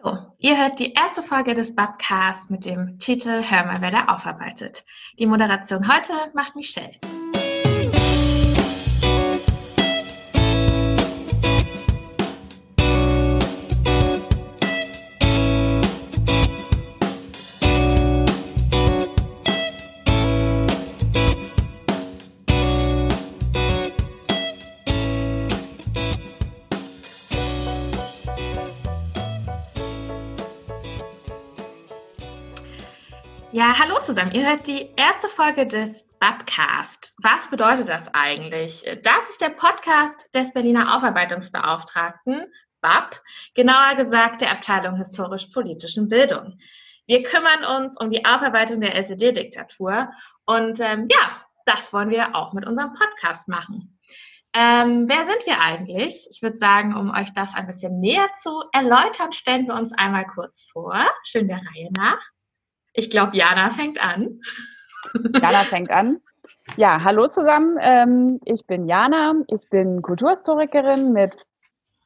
Hallo, ihr hört die erste Folge des Babcast mit dem Titel Hör mal, wer da aufarbeitet. Die Moderation heute macht Michelle. Hallo zusammen. Ihr hört die erste Folge des Babcast. Was bedeutet das eigentlich? Das ist der Podcast des Berliner Aufarbeitungsbeauftragten, BAB, genauer gesagt der Abteilung historisch-politischen Bildung. Wir kümmern uns um die Aufarbeitung der SED-Diktatur und ähm, ja, das wollen wir auch mit unserem Podcast machen. Ähm, wer sind wir eigentlich? Ich würde sagen, um euch das ein bisschen näher zu erläutern, stellen wir uns einmal kurz vor, schön der Reihe nach. Ich glaube, Jana fängt an. Jana fängt an. Ja, hallo zusammen. Ähm, ich bin Jana. Ich bin Kulturhistorikerin mit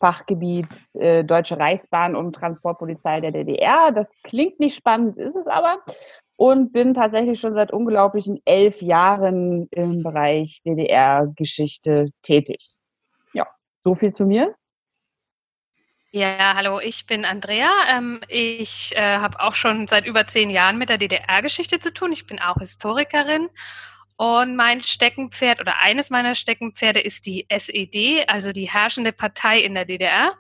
Fachgebiet äh, Deutsche Reichsbahn und Transportpolizei der DDR. Das klingt nicht spannend, ist es aber. Und bin tatsächlich schon seit unglaublichen elf Jahren im Bereich DDR-Geschichte tätig. Ja, so viel zu mir. Ja, hallo, ich bin Andrea. Ähm, ich äh, habe auch schon seit über zehn Jahren mit der DDR-Geschichte zu tun. Ich bin auch Historikerin. Und mein Steckenpferd oder eines meiner Steckenpferde ist die SED, also die herrschende Partei in der DDR.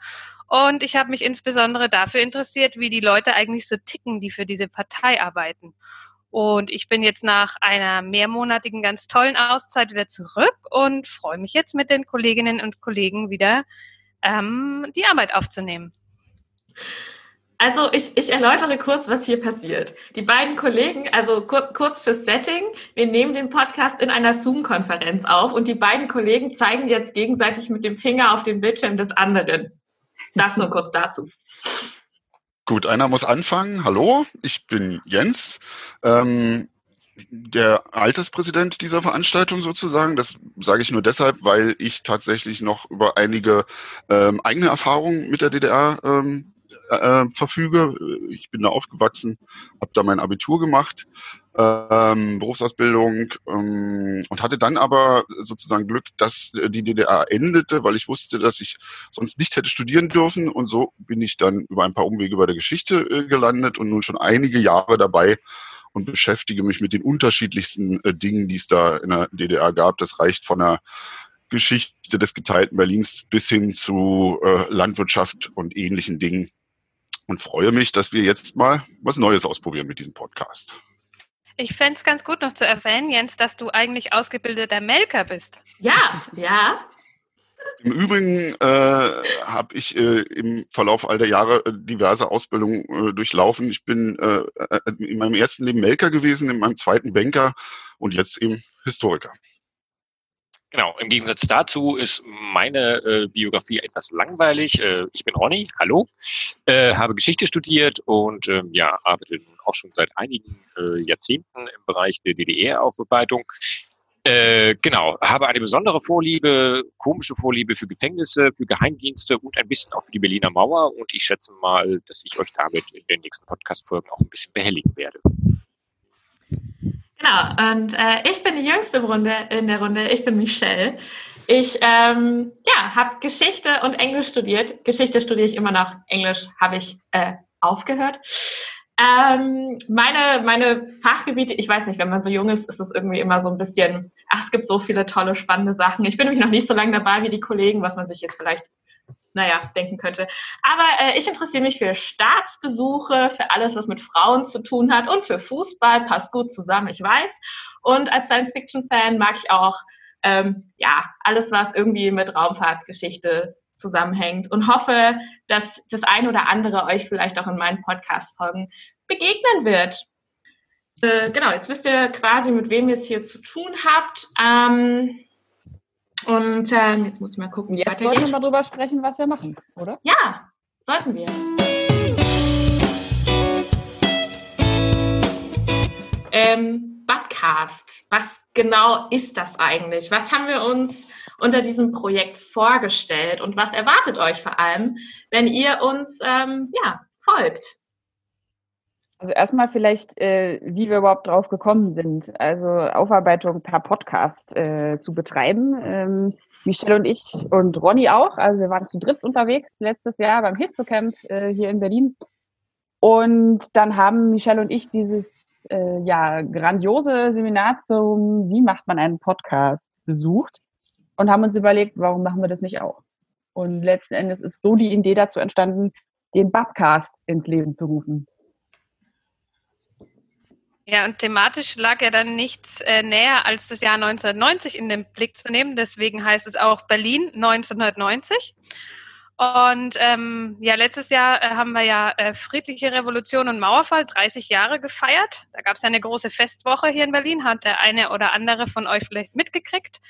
Und ich habe mich insbesondere dafür interessiert, wie die Leute eigentlich so ticken, die für diese Partei arbeiten. Und ich bin jetzt nach einer mehrmonatigen, ganz tollen Auszeit wieder zurück und freue mich jetzt mit den Kolleginnen und Kollegen wieder ähm, die Arbeit aufzunehmen. Also ich, ich erläutere kurz, was hier passiert. Die beiden Kollegen, also kur kurz fürs Setting, wir nehmen den Podcast in einer Zoom-Konferenz auf und die beiden Kollegen zeigen jetzt gegenseitig mit dem Finger auf den Bildschirm des anderen. Das nur kurz dazu. Gut, einer muss anfangen. Hallo, ich bin Jens. Ähm, der Alterspräsident dieser Veranstaltung sozusagen. Das sage ich nur deshalb, weil ich tatsächlich noch über einige ähm, eigene Erfahrungen mit der DDR ähm, äh, verfüge. Ich bin da aufgewachsen, habe da mein Abitur gemacht, ähm, Berufsausbildung ähm, und hatte dann aber sozusagen Glück, dass die DDR endete, weil ich wusste, dass ich sonst nicht hätte studieren dürfen und so bin ich dann über ein paar Umwege bei der Geschichte äh, gelandet und nun schon einige Jahre dabei, und beschäftige mich mit den unterschiedlichsten äh, Dingen, die es da in der DDR gab. Das reicht von der Geschichte des geteilten Berlins bis hin zu äh, Landwirtschaft und ähnlichen Dingen. Und freue mich, dass wir jetzt mal was Neues ausprobieren mit diesem Podcast. Ich fände es ganz gut noch zu erwähnen, Jens, dass du eigentlich ausgebildeter Melker bist. Ja, ja. Im Übrigen äh, habe ich äh, im Verlauf all der Jahre äh, diverse Ausbildungen äh, durchlaufen. Ich bin äh, äh, in meinem ersten Leben Melker gewesen, in meinem zweiten Banker und jetzt eben Historiker. Genau, im Gegensatz dazu ist meine äh, Biografie etwas langweilig. Äh, ich bin Ronny, hallo, äh, habe Geschichte studiert und äh, ja, arbeite nun auch schon seit einigen äh, Jahrzehnten im Bereich der DDR-Aufarbeitung. Äh, genau, habe eine besondere Vorliebe, komische Vorliebe für Gefängnisse, für Geheimdienste und ein bisschen auch für die Berliner Mauer. Und ich schätze mal, dass ich euch damit in den nächsten Podcast-Folgen auch ein bisschen behelligen werde. Genau, und äh, ich bin die jüngste Runde, in der Runde. Ich bin Michelle. Ich ähm, ja, habe Geschichte und Englisch studiert. Geschichte studiere ich immer noch. Englisch habe ich äh, aufgehört. Ähm, meine, meine Fachgebiete, ich weiß nicht, wenn man so jung ist, ist es irgendwie immer so ein bisschen, ach, es gibt so viele tolle, spannende Sachen. Ich bin nämlich noch nicht so lange dabei wie die Kollegen, was man sich jetzt vielleicht, naja, denken könnte. Aber äh, ich interessiere mich für Staatsbesuche, für alles, was mit Frauen zu tun hat und für Fußball, passt gut zusammen, ich weiß. Und als Science-Fiction-Fan mag ich auch, ähm, ja, alles, was irgendwie mit Raumfahrtsgeschichte zusammenhängt und hoffe, dass das ein oder andere euch vielleicht auch in meinen Podcast-Folgen begegnen wird. Äh, genau, jetzt wisst ihr quasi, mit wem ihr es hier zu tun habt. Ähm, und äh, jetzt muss ich mal gucken, wie Jetzt sollten wir mal drüber sprechen, was wir machen, oder? Ja, sollten wir. Ähm, Budcast, was genau ist das eigentlich? Was haben wir uns unter diesem Projekt vorgestellt und was erwartet euch vor allem, wenn ihr uns ähm, ja, folgt. Also erstmal vielleicht, äh, wie wir überhaupt drauf gekommen sind, also Aufarbeitung per Podcast äh, zu betreiben. Ähm, Michelle und ich und Ronny auch. Also wir waren zu dritt unterwegs letztes Jahr beim Histocamp äh, hier in Berlin. Und dann haben Michelle und ich dieses äh, ja, grandiose Seminar zum Wie macht man einen Podcast besucht und haben uns überlegt, warum machen wir das nicht auch? Und letzten Endes ist so die Idee dazu entstanden, den Babcast ins Leben zu rufen. Ja, und thematisch lag ja dann nichts äh, näher als das Jahr 1990 in den Blick zu nehmen. Deswegen heißt es auch Berlin 1990. Und ähm, ja, letztes Jahr äh, haben wir ja äh, friedliche Revolution und Mauerfall 30 Jahre gefeiert. Da gab es ja eine große Festwoche hier in Berlin, hat der eine oder andere von euch vielleicht mitgekriegt.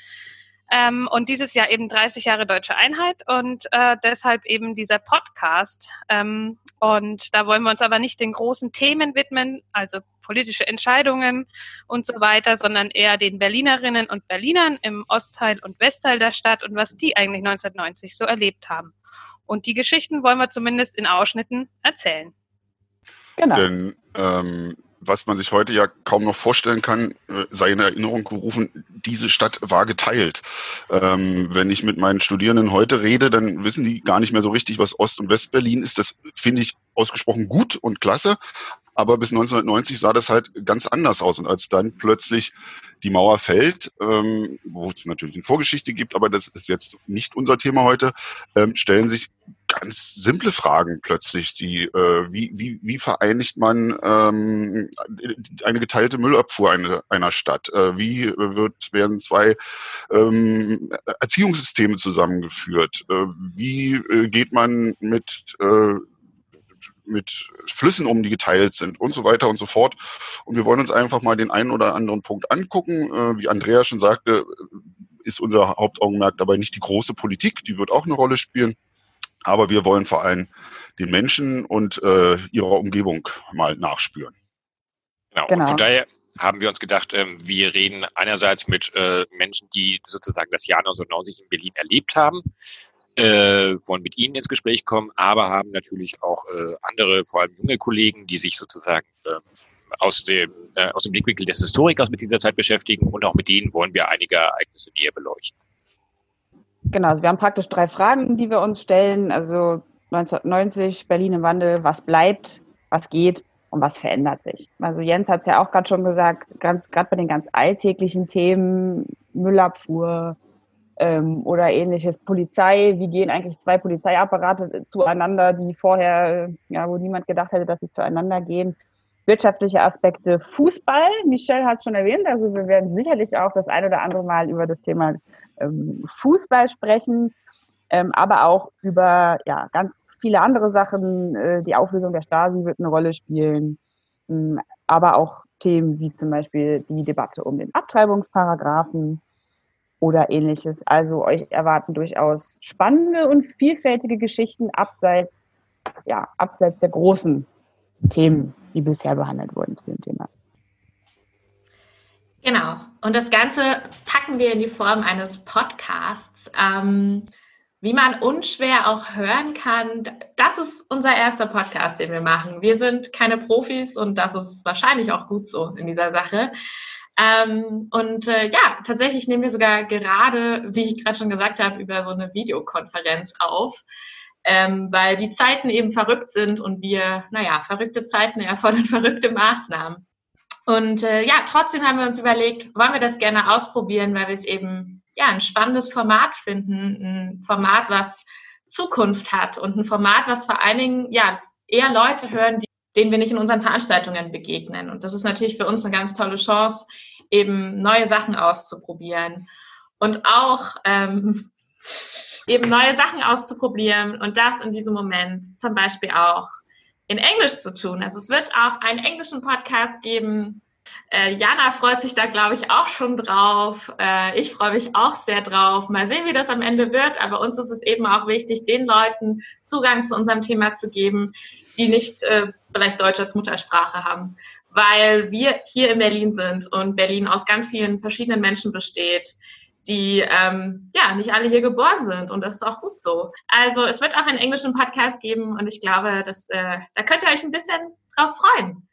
Ähm, und dieses Jahr eben 30 Jahre deutsche Einheit und äh, deshalb eben dieser Podcast. Ähm, und da wollen wir uns aber nicht den großen Themen widmen, also politische Entscheidungen und so weiter, sondern eher den Berlinerinnen und Berlinern im Ostteil und Westteil der Stadt und was die eigentlich 1990 so erlebt haben. Und die Geschichten wollen wir zumindest in Ausschnitten erzählen. Genau. Denn ähm, was man sich heute ja kaum noch vorstellen kann, äh, sei in Erinnerung gerufen, diese Stadt war geteilt. Ähm, wenn ich mit meinen Studierenden heute rede, dann wissen die gar nicht mehr so richtig, was Ost- und Westberlin ist. Das finde ich ausgesprochen gut und klasse. Aber bis 1990 sah das halt ganz anders aus. Und als dann plötzlich die Mauer fällt, ähm, wo es natürlich eine Vorgeschichte gibt, aber das ist jetzt nicht unser Thema heute, ähm, stellen sich ganz simple Fragen plötzlich. Die, äh, wie, wie, wie vereinigt man ähm, eine geteilte Müllabfuhr eine, einer Stadt? Äh, wie wird, werden zwei ähm, Erziehungssysteme zusammengeführt? Äh, wie äh, geht man mit äh, mit Flüssen um, die geteilt sind und so weiter und so fort. Und wir wollen uns einfach mal den einen oder anderen Punkt angucken. Äh, wie Andrea schon sagte, ist unser Hauptaugenmerk dabei nicht die große Politik, die wird auch eine Rolle spielen. Aber wir wollen vor allem den Menschen und äh, ihrer Umgebung mal nachspüren. Genau. genau. Und von daher haben wir uns gedacht, ähm, wir reden einerseits mit äh, Menschen, die sozusagen das Jahr 1990 in Berlin erlebt haben, äh, wollen mit Ihnen ins Gespräch kommen, aber haben natürlich auch äh, andere, vor allem junge Kollegen, die sich sozusagen äh, aus, dem, äh, aus dem Blickwinkel des Historikers mit dieser Zeit beschäftigen und auch mit denen wollen wir einige Ereignisse näher beleuchten. Genau, also wir haben praktisch drei Fragen, die wir uns stellen. Also 1990, Berlin im Wandel, was bleibt, was geht und was verändert sich. Also Jens hat es ja auch gerade schon gesagt, ganz gerade bei den ganz alltäglichen Themen, Müllabfuhr, ähm, oder ähnliches. Polizei, wie gehen eigentlich zwei Polizeiapparate zueinander, die vorher, ja, wo niemand gedacht hätte, dass sie zueinander gehen. Wirtschaftliche Aspekte, Fußball, Michelle hat es schon erwähnt, also wir werden sicherlich auch das ein oder andere Mal über das Thema ähm, Fußball sprechen, ähm, aber auch über ja, ganz viele andere Sachen. Äh, die Auflösung der Stasi wird eine Rolle spielen, ähm, aber auch Themen wie zum Beispiel die Debatte um den Abtreibungsparagraphen, oder ähnliches. Also euch erwarten durchaus spannende und vielfältige Geschichten abseits, ja, abseits der großen Themen, die bisher behandelt wurden zu dem Thema. Genau. Und das Ganze packen wir in die Form eines Podcasts. Ähm, wie man unschwer auch hören kann, das ist unser erster Podcast, den wir machen. Wir sind keine Profis und das ist wahrscheinlich auch gut so in dieser Sache. Ähm, und äh, ja, tatsächlich nehmen wir sogar gerade, wie ich gerade schon gesagt habe, über so eine Videokonferenz auf, ähm, weil die Zeiten eben verrückt sind und wir, naja, verrückte Zeiten erfordern verrückte Maßnahmen. Und äh, ja, trotzdem haben wir uns überlegt, wollen wir das gerne ausprobieren, weil wir es eben ja ein spannendes Format finden, ein Format, was Zukunft hat und ein Format, was vor allen Dingen ja eher Leute hören, die denen wir nicht in unseren Veranstaltungen begegnen. Und das ist natürlich für uns eine ganz tolle Chance, eben neue Sachen auszuprobieren und auch ähm, eben neue Sachen auszuprobieren und das in diesem Moment zum Beispiel auch in Englisch zu tun. Also es wird auch einen englischen Podcast geben. Äh, Jana freut sich da, glaube ich, auch schon drauf. Äh, ich freue mich auch sehr drauf. Mal sehen, wie das am Ende wird. Aber uns ist es eben auch wichtig, den Leuten Zugang zu unserem Thema zu geben, die nicht äh, vielleicht Deutsch als Muttersprache haben, weil wir hier in Berlin sind und Berlin aus ganz vielen verschiedenen Menschen besteht, die ähm, ja nicht alle hier geboren sind und das ist auch gut so. Also es wird auch einen englischen Podcast geben und ich glaube, dass, äh, da könnt ihr euch ein bisschen drauf freuen.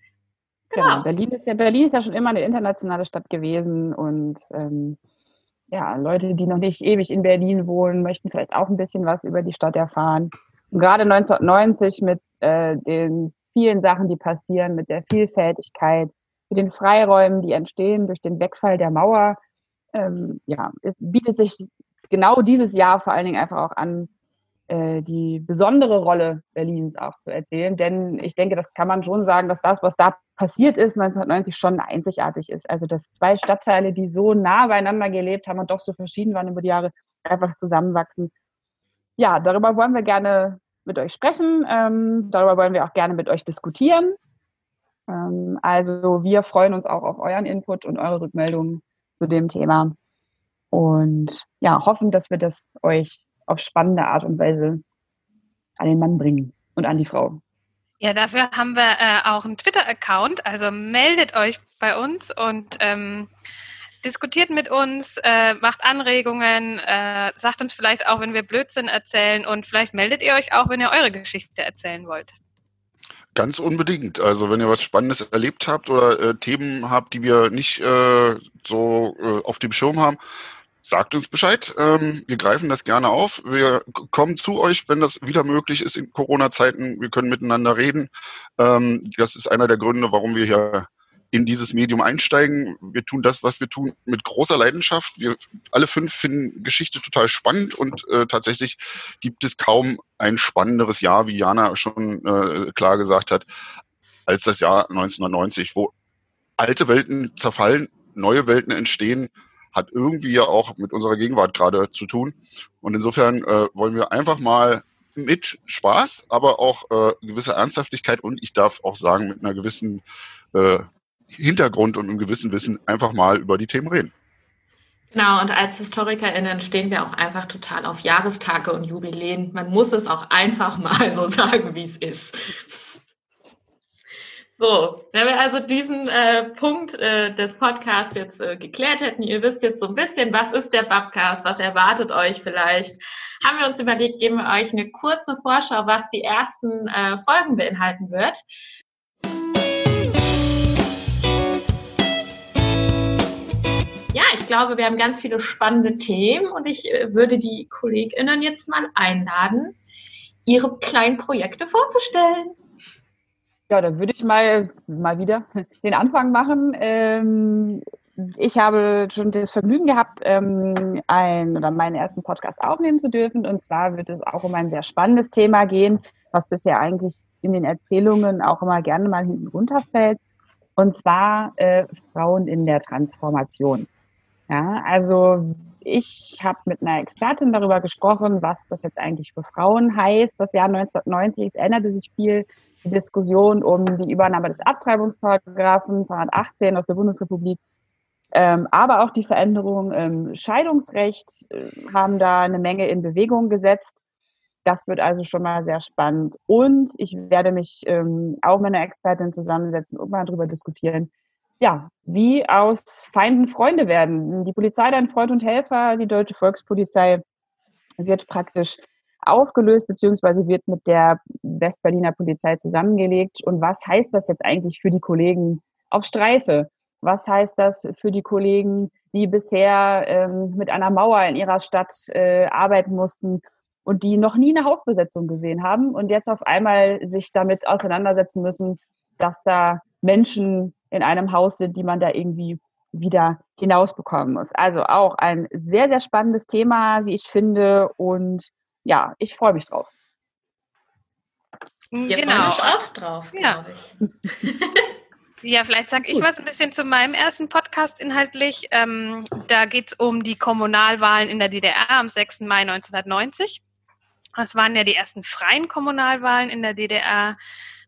Genau. genau. Berlin ist ja Berlin ist ja schon immer eine internationale Stadt gewesen und ähm, ja, Leute, die noch nicht ewig in Berlin wohnen, möchten vielleicht auch ein bisschen was über die Stadt erfahren. Und gerade 1990 mit äh, den vielen Sachen, die passieren, mit der Vielfältigkeit, mit den Freiräumen, die entstehen durch den Wegfall der Mauer, ähm, ja, es bietet sich genau dieses Jahr vor allen Dingen einfach auch an, äh, die besondere Rolle Berlins auch zu erzählen. Denn ich denke, das kann man schon sagen, dass das, was da passiert ist, 1990 schon einzigartig ist. Also dass zwei Stadtteile, die so nah beieinander gelebt haben und doch so verschieden waren über die Jahre, einfach zusammenwachsen. Ja, darüber wollen wir gerne mit euch sprechen. Ähm, darüber wollen wir auch gerne mit euch diskutieren. Ähm, also wir freuen uns auch auf euren Input und eure Rückmeldungen zu dem Thema und ja, hoffen, dass wir das euch auf spannende Art und Weise an den Mann bringen und an die Frau. Ja, dafür haben wir äh, auch einen Twitter-Account. Also meldet euch bei uns und ähm, diskutiert mit uns, äh, macht Anregungen, äh, sagt uns vielleicht auch, wenn wir Blödsinn erzählen und vielleicht meldet ihr euch auch, wenn ihr eure Geschichte erzählen wollt. Ganz unbedingt. Also wenn ihr was Spannendes erlebt habt oder äh, Themen habt, die wir nicht äh, so äh, auf dem Schirm haben, sagt uns Bescheid. Ähm, wir greifen das gerne auf. Wir kommen zu euch, wenn das wieder möglich ist in Corona-Zeiten. Wir können miteinander reden. Ähm, das ist einer der Gründe, warum wir hier in dieses Medium einsteigen. Wir tun das, was wir tun, mit großer Leidenschaft. Wir alle fünf finden Geschichte total spannend und äh, tatsächlich gibt es kaum ein spannenderes Jahr, wie Jana schon äh, klar gesagt hat, als das Jahr 1990, wo alte Welten zerfallen, neue Welten entstehen, hat irgendwie ja auch mit unserer Gegenwart gerade zu tun. Und insofern äh, wollen wir einfach mal mit Spaß, aber auch äh, gewisse Ernsthaftigkeit und ich darf auch sagen, mit einer gewissen äh, Hintergrund und einem gewissen Wissen einfach mal über die Themen reden. Genau, und als HistorikerInnen stehen wir auch einfach total auf Jahrestage und Jubiläen. Man muss es auch einfach mal so sagen, wie es ist. So, wenn wir also diesen äh, Punkt äh, des Podcasts jetzt äh, geklärt hätten, ihr wisst jetzt so ein bisschen, was ist der Babcast, was erwartet euch vielleicht, haben wir uns überlegt, geben wir euch eine kurze Vorschau, was die ersten äh, Folgen beinhalten wird. Ja, ich glaube, wir haben ganz viele spannende Themen und ich äh, würde die KollegInnen jetzt mal einladen, ihre kleinen Projekte vorzustellen. Ja, dann würde ich mal, mal wieder den Anfang machen. Ähm, ich habe schon das Vergnügen gehabt, ähm, ein, oder meinen ersten Podcast aufnehmen zu dürfen. Und zwar wird es auch um ein sehr spannendes Thema gehen, was bisher eigentlich in den Erzählungen auch immer gerne mal hinten runterfällt. Und zwar äh, Frauen in der Transformation. Ja, also ich habe mit einer Expertin darüber gesprochen, was das jetzt eigentlich für Frauen heißt. Das Jahr 1990 es änderte sich viel. Die Diskussion um die Übernahme des Abtreibungsparagraphen 218 aus der Bundesrepublik, ähm, aber auch die Veränderung im Scheidungsrecht äh, haben da eine Menge in Bewegung gesetzt. Das wird also schon mal sehr spannend. Und ich werde mich ähm, auch mit einer Expertin zusammensetzen und mal darüber diskutieren, ja, wie aus Feinden Freunde werden. Die Polizei dein Freund und Helfer, die deutsche Volkspolizei wird praktisch aufgelöst beziehungsweise wird mit der Westberliner Polizei zusammengelegt. Und was heißt das jetzt eigentlich für die Kollegen auf Streife? Was heißt das für die Kollegen, die bisher ähm, mit einer Mauer in ihrer Stadt äh, arbeiten mussten und die noch nie eine Hausbesetzung gesehen haben und jetzt auf einmal sich damit auseinandersetzen müssen, dass da Menschen in einem Haus sind, die man da irgendwie wieder hinausbekommen muss. Also auch ein sehr, sehr spannendes Thema, wie ich finde. Und ja, ich freue mich drauf. Wir genau. freuen auch drauf, ja. ich. Ja, vielleicht sage ich was ein bisschen zu meinem ersten Podcast inhaltlich. Ähm, da geht es um die Kommunalwahlen in der DDR am 6. Mai 1990. Das waren ja die ersten freien Kommunalwahlen in der DDR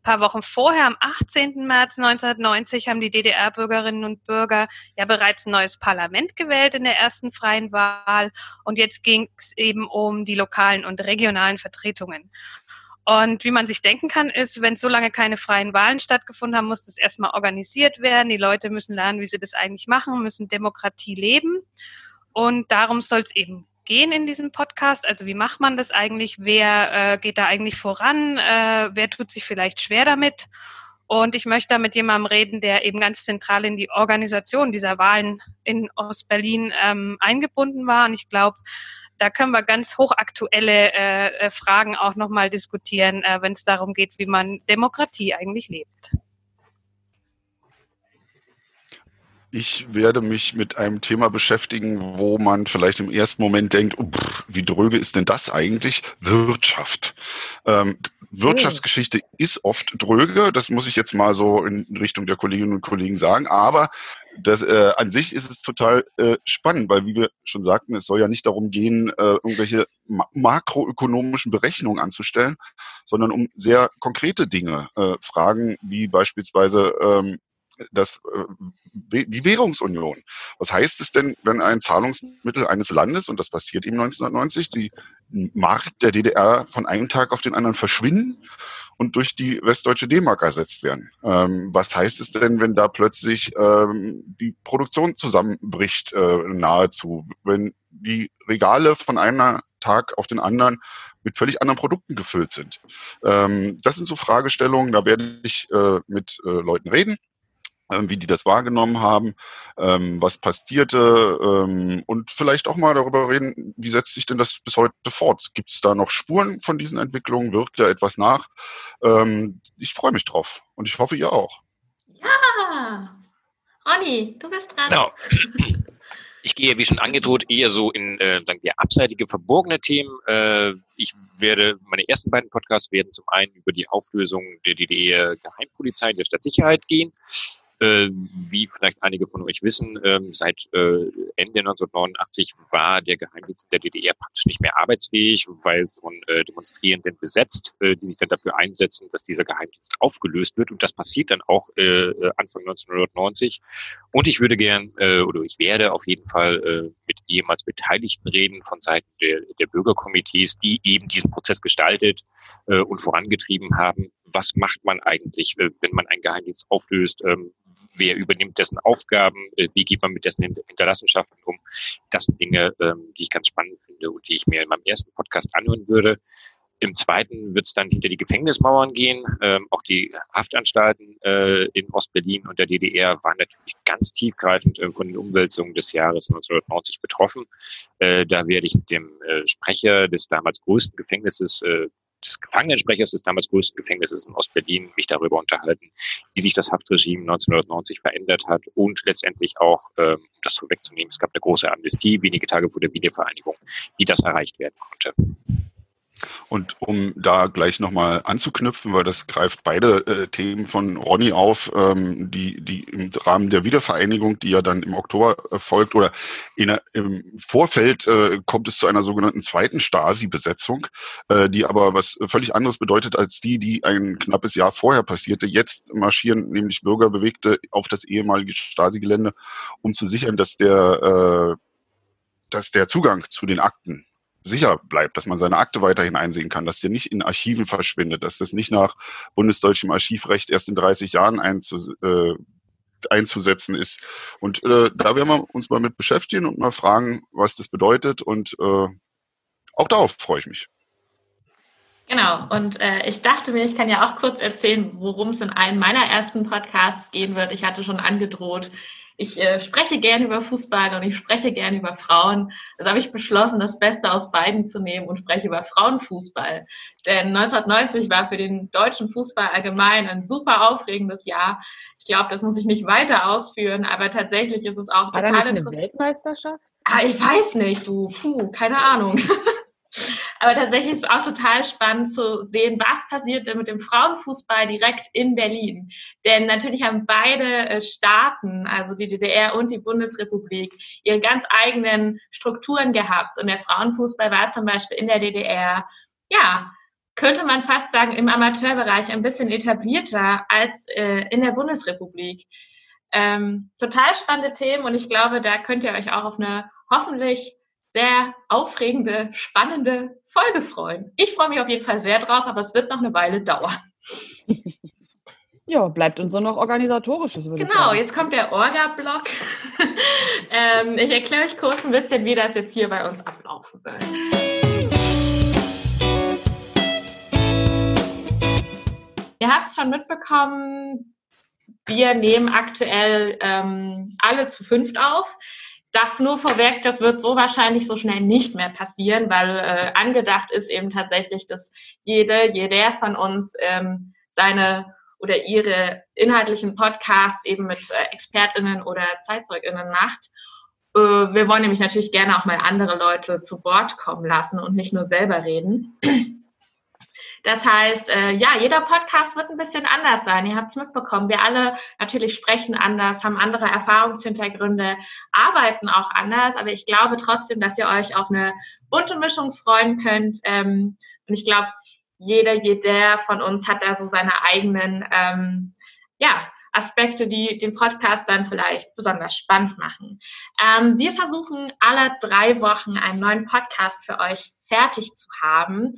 paar Wochen vorher, am 18. März 1990, haben die DDR-Bürgerinnen und Bürger ja bereits ein neues Parlament gewählt in der ersten freien Wahl. Und jetzt ging es eben um die lokalen und regionalen Vertretungen. Und wie man sich denken kann, ist, wenn so lange keine freien Wahlen stattgefunden haben, muss das erstmal organisiert werden. Die Leute müssen lernen, wie sie das eigentlich machen, müssen Demokratie leben. Und darum soll es eben gehen in diesem Podcast. Also wie macht man das eigentlich? Wer äh, geht da eigentlich voran? Äh, wer tut sich vielleicht schwer damit? Und ich möchte da mit jemandem reden, der eben ganz zentral in die Organisation dieser Wahlen in Ostberlin ähm, eingebunden war. Und ich glaube, da können wir ganz hochaktuelle äh, äh Fragen auch nochmal diskutieren, äh, wenn es darum geht, wie man Demokratie eigentlich lebt. Ich werde mich mit einem Thema beschäftigen, wo man vielleicht im ersten Moment denkt, oh, wie dröge ist denn das eigentlich? Wirtschaft. Ähm, Wirtschaftsgeschichte mhm. ist oft dröge, das muss ich jetzt mal so in Richtung der Kolleginnen und Kollegen sagen, aber das, äh, an sich ist es total äh, spannend, weil wie wir schon sagten, es soll ja nicht darum gehen, äh, irgendwelche ma makroökonomischen Berechnungen anzustellen, sondern um sehr konkrete Dinge, äh, Fragen wie beispielsweise ähm, das, äh, die Währungsunion. Was heißt es denn, wenn ein Zahlungsmittel eines Landes, und das passiert eben 1990, die Mark der DDR von einem Tag auf den anderen verschwinden und durch die westdeutsche D-Mark ersetzt werden? Ähm, was heißt es denn, wenn da plötzlich ähm, die Produktion zusammenbricht, äh, nahezu, wenn die Regale von einem Tag auf den anderen mit völlig anderen Produkten gefüllt sind. Ähm, das sind so Fragestellungen, da werde ich äh, mit äh, Leuten reden, wie die das wahrgenommen haben, ähm, was passierte ähm, und vielleicht auch mal darüber reden, wie setzt sich denn das bis heute fort? Gibt es da noch Spuren von diesen Entwicklungen? Wirkt da etwas nach? Ähm, ich freue mich drauf und ich hoffe, ihr auch. Ja, Ronny, du bist dran. Genau. Ich gehe, wie schon angedroht, eher so in äh, sagen wir, abseitige, verborgene Themen. Äh, ich werde, meine ersten beiden Podcasts werden zum einen über die Auflösung der DDR-Geheimpolizei der Stadtsicherheit gehen. Äh, wie vielleicht einige von euch wissen, ähm, seit äh, Ende 1989 war der Geheimdienst der DDR praktisch nicht mehr arbeitsfähig, weil von äh, Demonstrierenden besetzt, äh, die sich dann dafür einsetzen, dass dieser Geheimdienst aufgelöst wird. Und das passiert dann auch äh, Anfang 1990. Und ich würde gern, äh, oder ich werde auf jeden Fall äh, mit ehemals Beteiligten reden von Seiten der, der Bürgerkomitees, die eben diesen Prozess gestaltet äh, und vorangetrieben haben. Was macht man eigentlich, äh, wenn man einen Geheimdienst auflöst? Ähm, wer übernimmt dessen Aufgaben, äh, wie geht man mit dessen Hinterlassenschaften um. Das sind Dinge, ähm, die ich ganz spannend finde und die ich mir in meinem ersten Podcast anhören würde. Im zweiten wird es dann hinter die Gefängnismauern gehen. Ähm, auch die Haftanstalten äh, in Ostberlin und der DDR waren natürlich ganz tiefgreifend von den Umwälzungen des Jahres 1990 betroffen. Da werde ich mit dem Sprecher des damals größten Gefängnisses des Gefangenensprechers des damals größten Gefängnisses in Ostberlin mich darüber unterhalten, wie sich das Haftregime 1990 verändert hat und letztendlich auch, ähm, das vorwegzunehmen, es gab eine große Amnestie wenige Tage vor der Wiedervereinigung, wie das erreicht werden konnte. Und um da gleich nochmal anzuknüpfen, weil das greift beide äh, Themen von Ronny auf, ähm, die, die im Rahmen der Wiedervereinigung, die ja dann im Oktober erfolgt oder in, im Vorfeld äh, kommt es zu einer sogenannten zweiten Stasi-Besetzung, äh, die aber was völlig anderes bedeutet als die, die ein knappes Jahr vorher passierte. Jetzt marschieren nämlich Bürgerbewegte auf das ehemalige Stasi-Gelände, um zu sichern, dass der, äh, dass der Zugang zu den Akten sicher bleibt, dass man seine Akte weiterhin einsehen kann, dass der nicht in Archiven verschwindet, dass das nicht nach bundesdeutschem Archivrecht erst in 30 Jahren einzus äh, einzusetzen ist. Und äh, da werden wir uns mal mit beschäftigen und mal fragen, was das bedeutet. Und äh, auch darauf freue ich mich. Genau, und äh, ich dachte mir, ich kann ja auch kurz erzählen, worum es in einem meiner ersten Podcasts gehen wird. Ich hatte schon angedroht, ich äh, spreche gerne über Fußball und ich spreche gerne über Frauen. Also habe ich beschlossen, das Beste aus beiden zu nehmen und spreche über Frauenfußball. Denn 1990 war für den deutschen Fußball allgemein ein super aufregendes Jahr. Ich glaube, das muss ich nicht weiter ausführen, aber tatsächlich ist es auch war total interessant. eine Weltmeisterschaft? Ah, ich weiß nicht, du, puh, keine Ahnung. Aber tatsächlich ist es auch total spannend zu sehen, was passiert denn mit dem Frauenfußball direkt in Berlin. Denn natürlich haben beide äh, Staaten, also die DDR und die Bundesrepublik, ihre ganz eigenen Strukturen gehabt. Und der Frauenfußball war zum Beispiel in der DDR, ja, könnte man fast sagen, im Amateurbereich ein bisschen etablierter als äh, in der Bundesrepublik. Ähm, total spannende Themen und ich glaube, da könnt ihr euch auch auf eine hoffentlich sehr aufregende, spannende Folge freuen. Ich freue mich auf jeden Fall sehr drauf, aber es wird noch eine Weile dauern. Ja, bleibt uns nur noch organisatorisches. Genau, jetzt kommt der Orga-Block. ähm, ich erkläre euch kurz ein bisschen, wie das jetzt hier bei uns ablaufen wird. Ihr habt es schon mitbekommen, wir nehmen aktuell ähm, alle zu fünft auf. Das nur vorweg, das wird so wahrscheinlich so schnell nicht mehr passieren, weil äh, angedacht ist eben tatsächlich, dass jede, jeder von uns ähm, seine oder ihre inhaltlichen Podcasts eben mit äh, ExpertInnen oder ZeitzeugInnen macht. Äh, wir wollen nämlich natürlich gerne auch mal andere Leute zu Wort kommen lassen und nicht nur selber reden. Das heißt, äh, ja, jeder Podcast wird ein bisschen anders sein. Ihr habt es mitbekommen. Wir alle natürlich sprechen anders, haben andere Erfahrungshintergründe, arbeiten auch anders. Aber ich glaube trotzdem, dass ihr euch auf eine bunte Mischung freuen könnt. Ähm, und ich glaube, jeder, jeder von uns hat da so seine eigenen, ähm, ja, Aspekte, die den Podcast dann vielleicht besonders spannend machen. Ähm, wir versuchen alle drei Wochen einen neuen Podcast für euch fertig zu haben.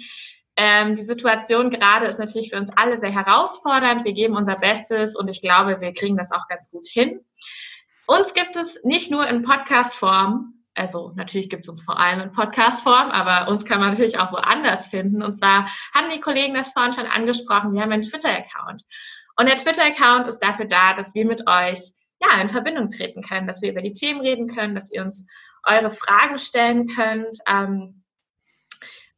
Ähm, die Situation gerade ist natürlich für uns alle sehr herausfordernd. Wir geben unser Bestes und ich glaube, wir kriegen das auch ganz gut hin. Uns gibt es nicht nur in Podcast-Form, also natürlich gibt es uns vor allem in Podcast-Form, aber uns kann man natürlich auch woanders finden. Und zwar haben die Kollegen das vorhin schon angesprochen, wir haben einen Twitter-Account. Und der Twitter-Account ist dafür da, dass wir mit euch ja, in Verbindung treten können, dass wir über die Themen reden können, dass ihr uns eure Fragen stellen könnt. Ähm,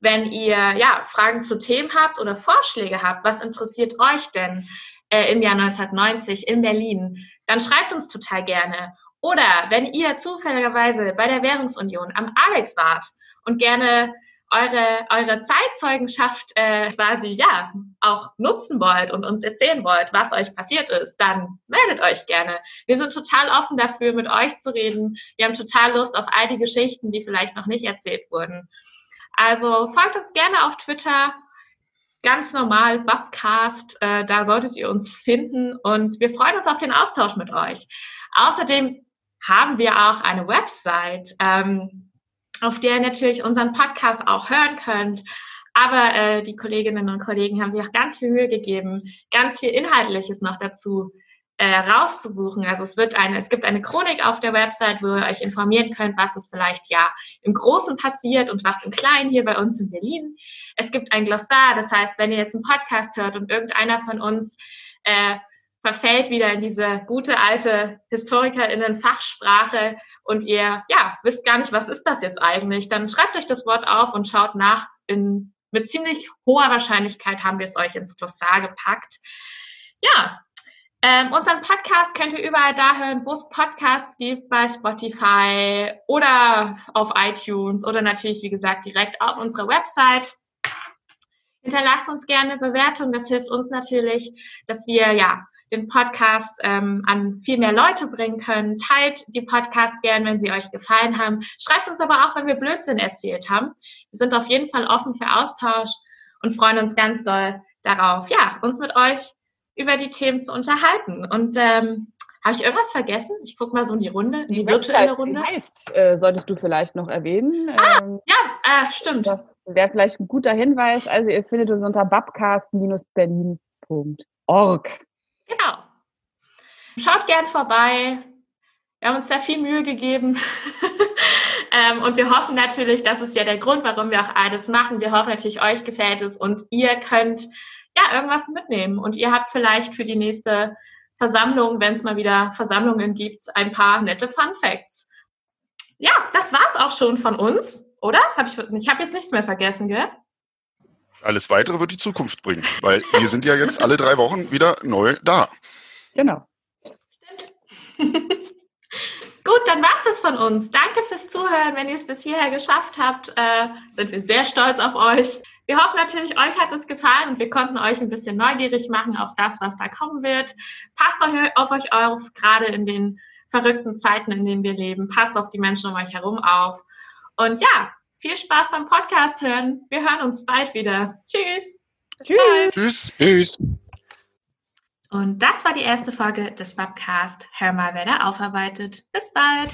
wenn ihr ja, Fragen zu Themen habt oder Vorschläge habt, was interessiert euch denn äh, im Jahr 1990 in Berlin, dann schreibt uns total gerne. Oder wenn ihr zufälligerweise bei der Währungsunion am Alex wart und gerne eure, eure Zeitzeugenschaft äh, quasi ja auch nutzen wollt und uns erzählen wollt, was euch passiert ist, dann meldet euch gerne. Wir sind total offen dafür, mit euch zu reden. Wir haben total Lust auf all die Geschichten, die vielleicht noch nicht erzählt wurden. Also folgt uns gerne auf Twitter, ganz normal, Babcast, äh, da solltet ihr uns finden und wir freuen uns auf den Austausch mit euch. Außerdem haben wir auch eine Website, ähm, auf der ihr natürlich unseren Podcast auch hören könnt. Aber äh, die Kolleginnen und Kollegen haben sich auch ganz viel Mühe gegeben, ganz viel Inhaltliches noch dazu äh, rauszusuchen. Also es wird eine, es gibt eine Chronik auf der Website, wo ihr euch informieren könnt, was es vielleicht ja im Großen passiert und was im Kleinen hier bei uns in Berlin. Es gibt ein Glossar, das heißt, wenn ihr jetzt einen Podcast hört und irgendeiner von uns äh, verfällt wieder in diese gute alte HistorikerInnen-Fachsprache und ihr ja wisst gar nicht, was ist das jetzt eigentlich, dann schreibt euch das Wort auf und schaut nach. In, mit ziemlich hoher Wahrscheinlichkeit haben wir es euch ins Glossar gepackt. Ja, ähm, unseren Podcast könnt ihr überall da hören, wo es Podcasts gibt, bei Spotify oder auf iTunes oder natürlich, wie gesagt, direkt auf unserer Website. Hinterlasst uns gerne eine Bewertung, das hilft uns natürlich, dass wir ja den Podcast ähm, an viel mehr Leute bringen können. Teilt die Podcasts gern, wenn sie euch gefallen haben. Schreibt uns aber auch, wenn wir Blödsinn erzählt haben. Wir sind auf jeden Fall offen für Austausch und freuen uns ganz doll darauf, ja, uns mit euch über die Themen zu unterhalten. Und ähm, habe ich irgendwas vergessen? Ich gucke mal so in die Runde, die, die virtuelle Runde. Heißt, äh, solltest du vielleicht noch erwähnen. Ah, ähm, ja, äh, stimmt. Das wäre vielleicht ein guter Hinweis. Also ihr findet uns unter babcast-berlin.org. Genau. Schaut gern vorbei. Wir haben uns sehr viel Mühe gegeben. ähm, und wir hoffen natürlich, das ist ja der Grund, warum wir auch alles machen. Wir hoffen natürlich, euch gefällt es und ihr könnt ja, irgendwas mitnehmen. Und ihr habt vielleicht für die nächste Versammlung, wenn es mal wieder Versammlungen gibt, ein paar nette Fun Facts. Ja, das war's auch schon von uns, oder? Hab ich ich habe jetzt nichts mehr vergessen, gell? Alles weitere wird die Zukunft bringen, weil wir sind ja jetzt alle drei Wochen wieder neu da. Genau. Stimmt. Gut, dann war's es von uns. Danke fürs Zuhören. Wenn ihr es bis hierher geschafft habt, äh, sind wir sehr stolz auf euch. Wir hoffen natürlich, euch hat es gefallen und wir konnten euch ein bisschen neugierig machen auf das, was da kommen wird. Passt auf euch auf, gerade in den verrückten Zeiten, in denen wir leben. Passt auf die Menschen um euch herum auf. Und ja, viel Spaß beim Podcast hören. Wir hören uns bald wieder. Tschüss. Bis Tschüss. Bald. Tschüss. Tschüss. Und das war die erste Folge des Webcast. Hör mal, wer da aufarbeitet. Bis bald.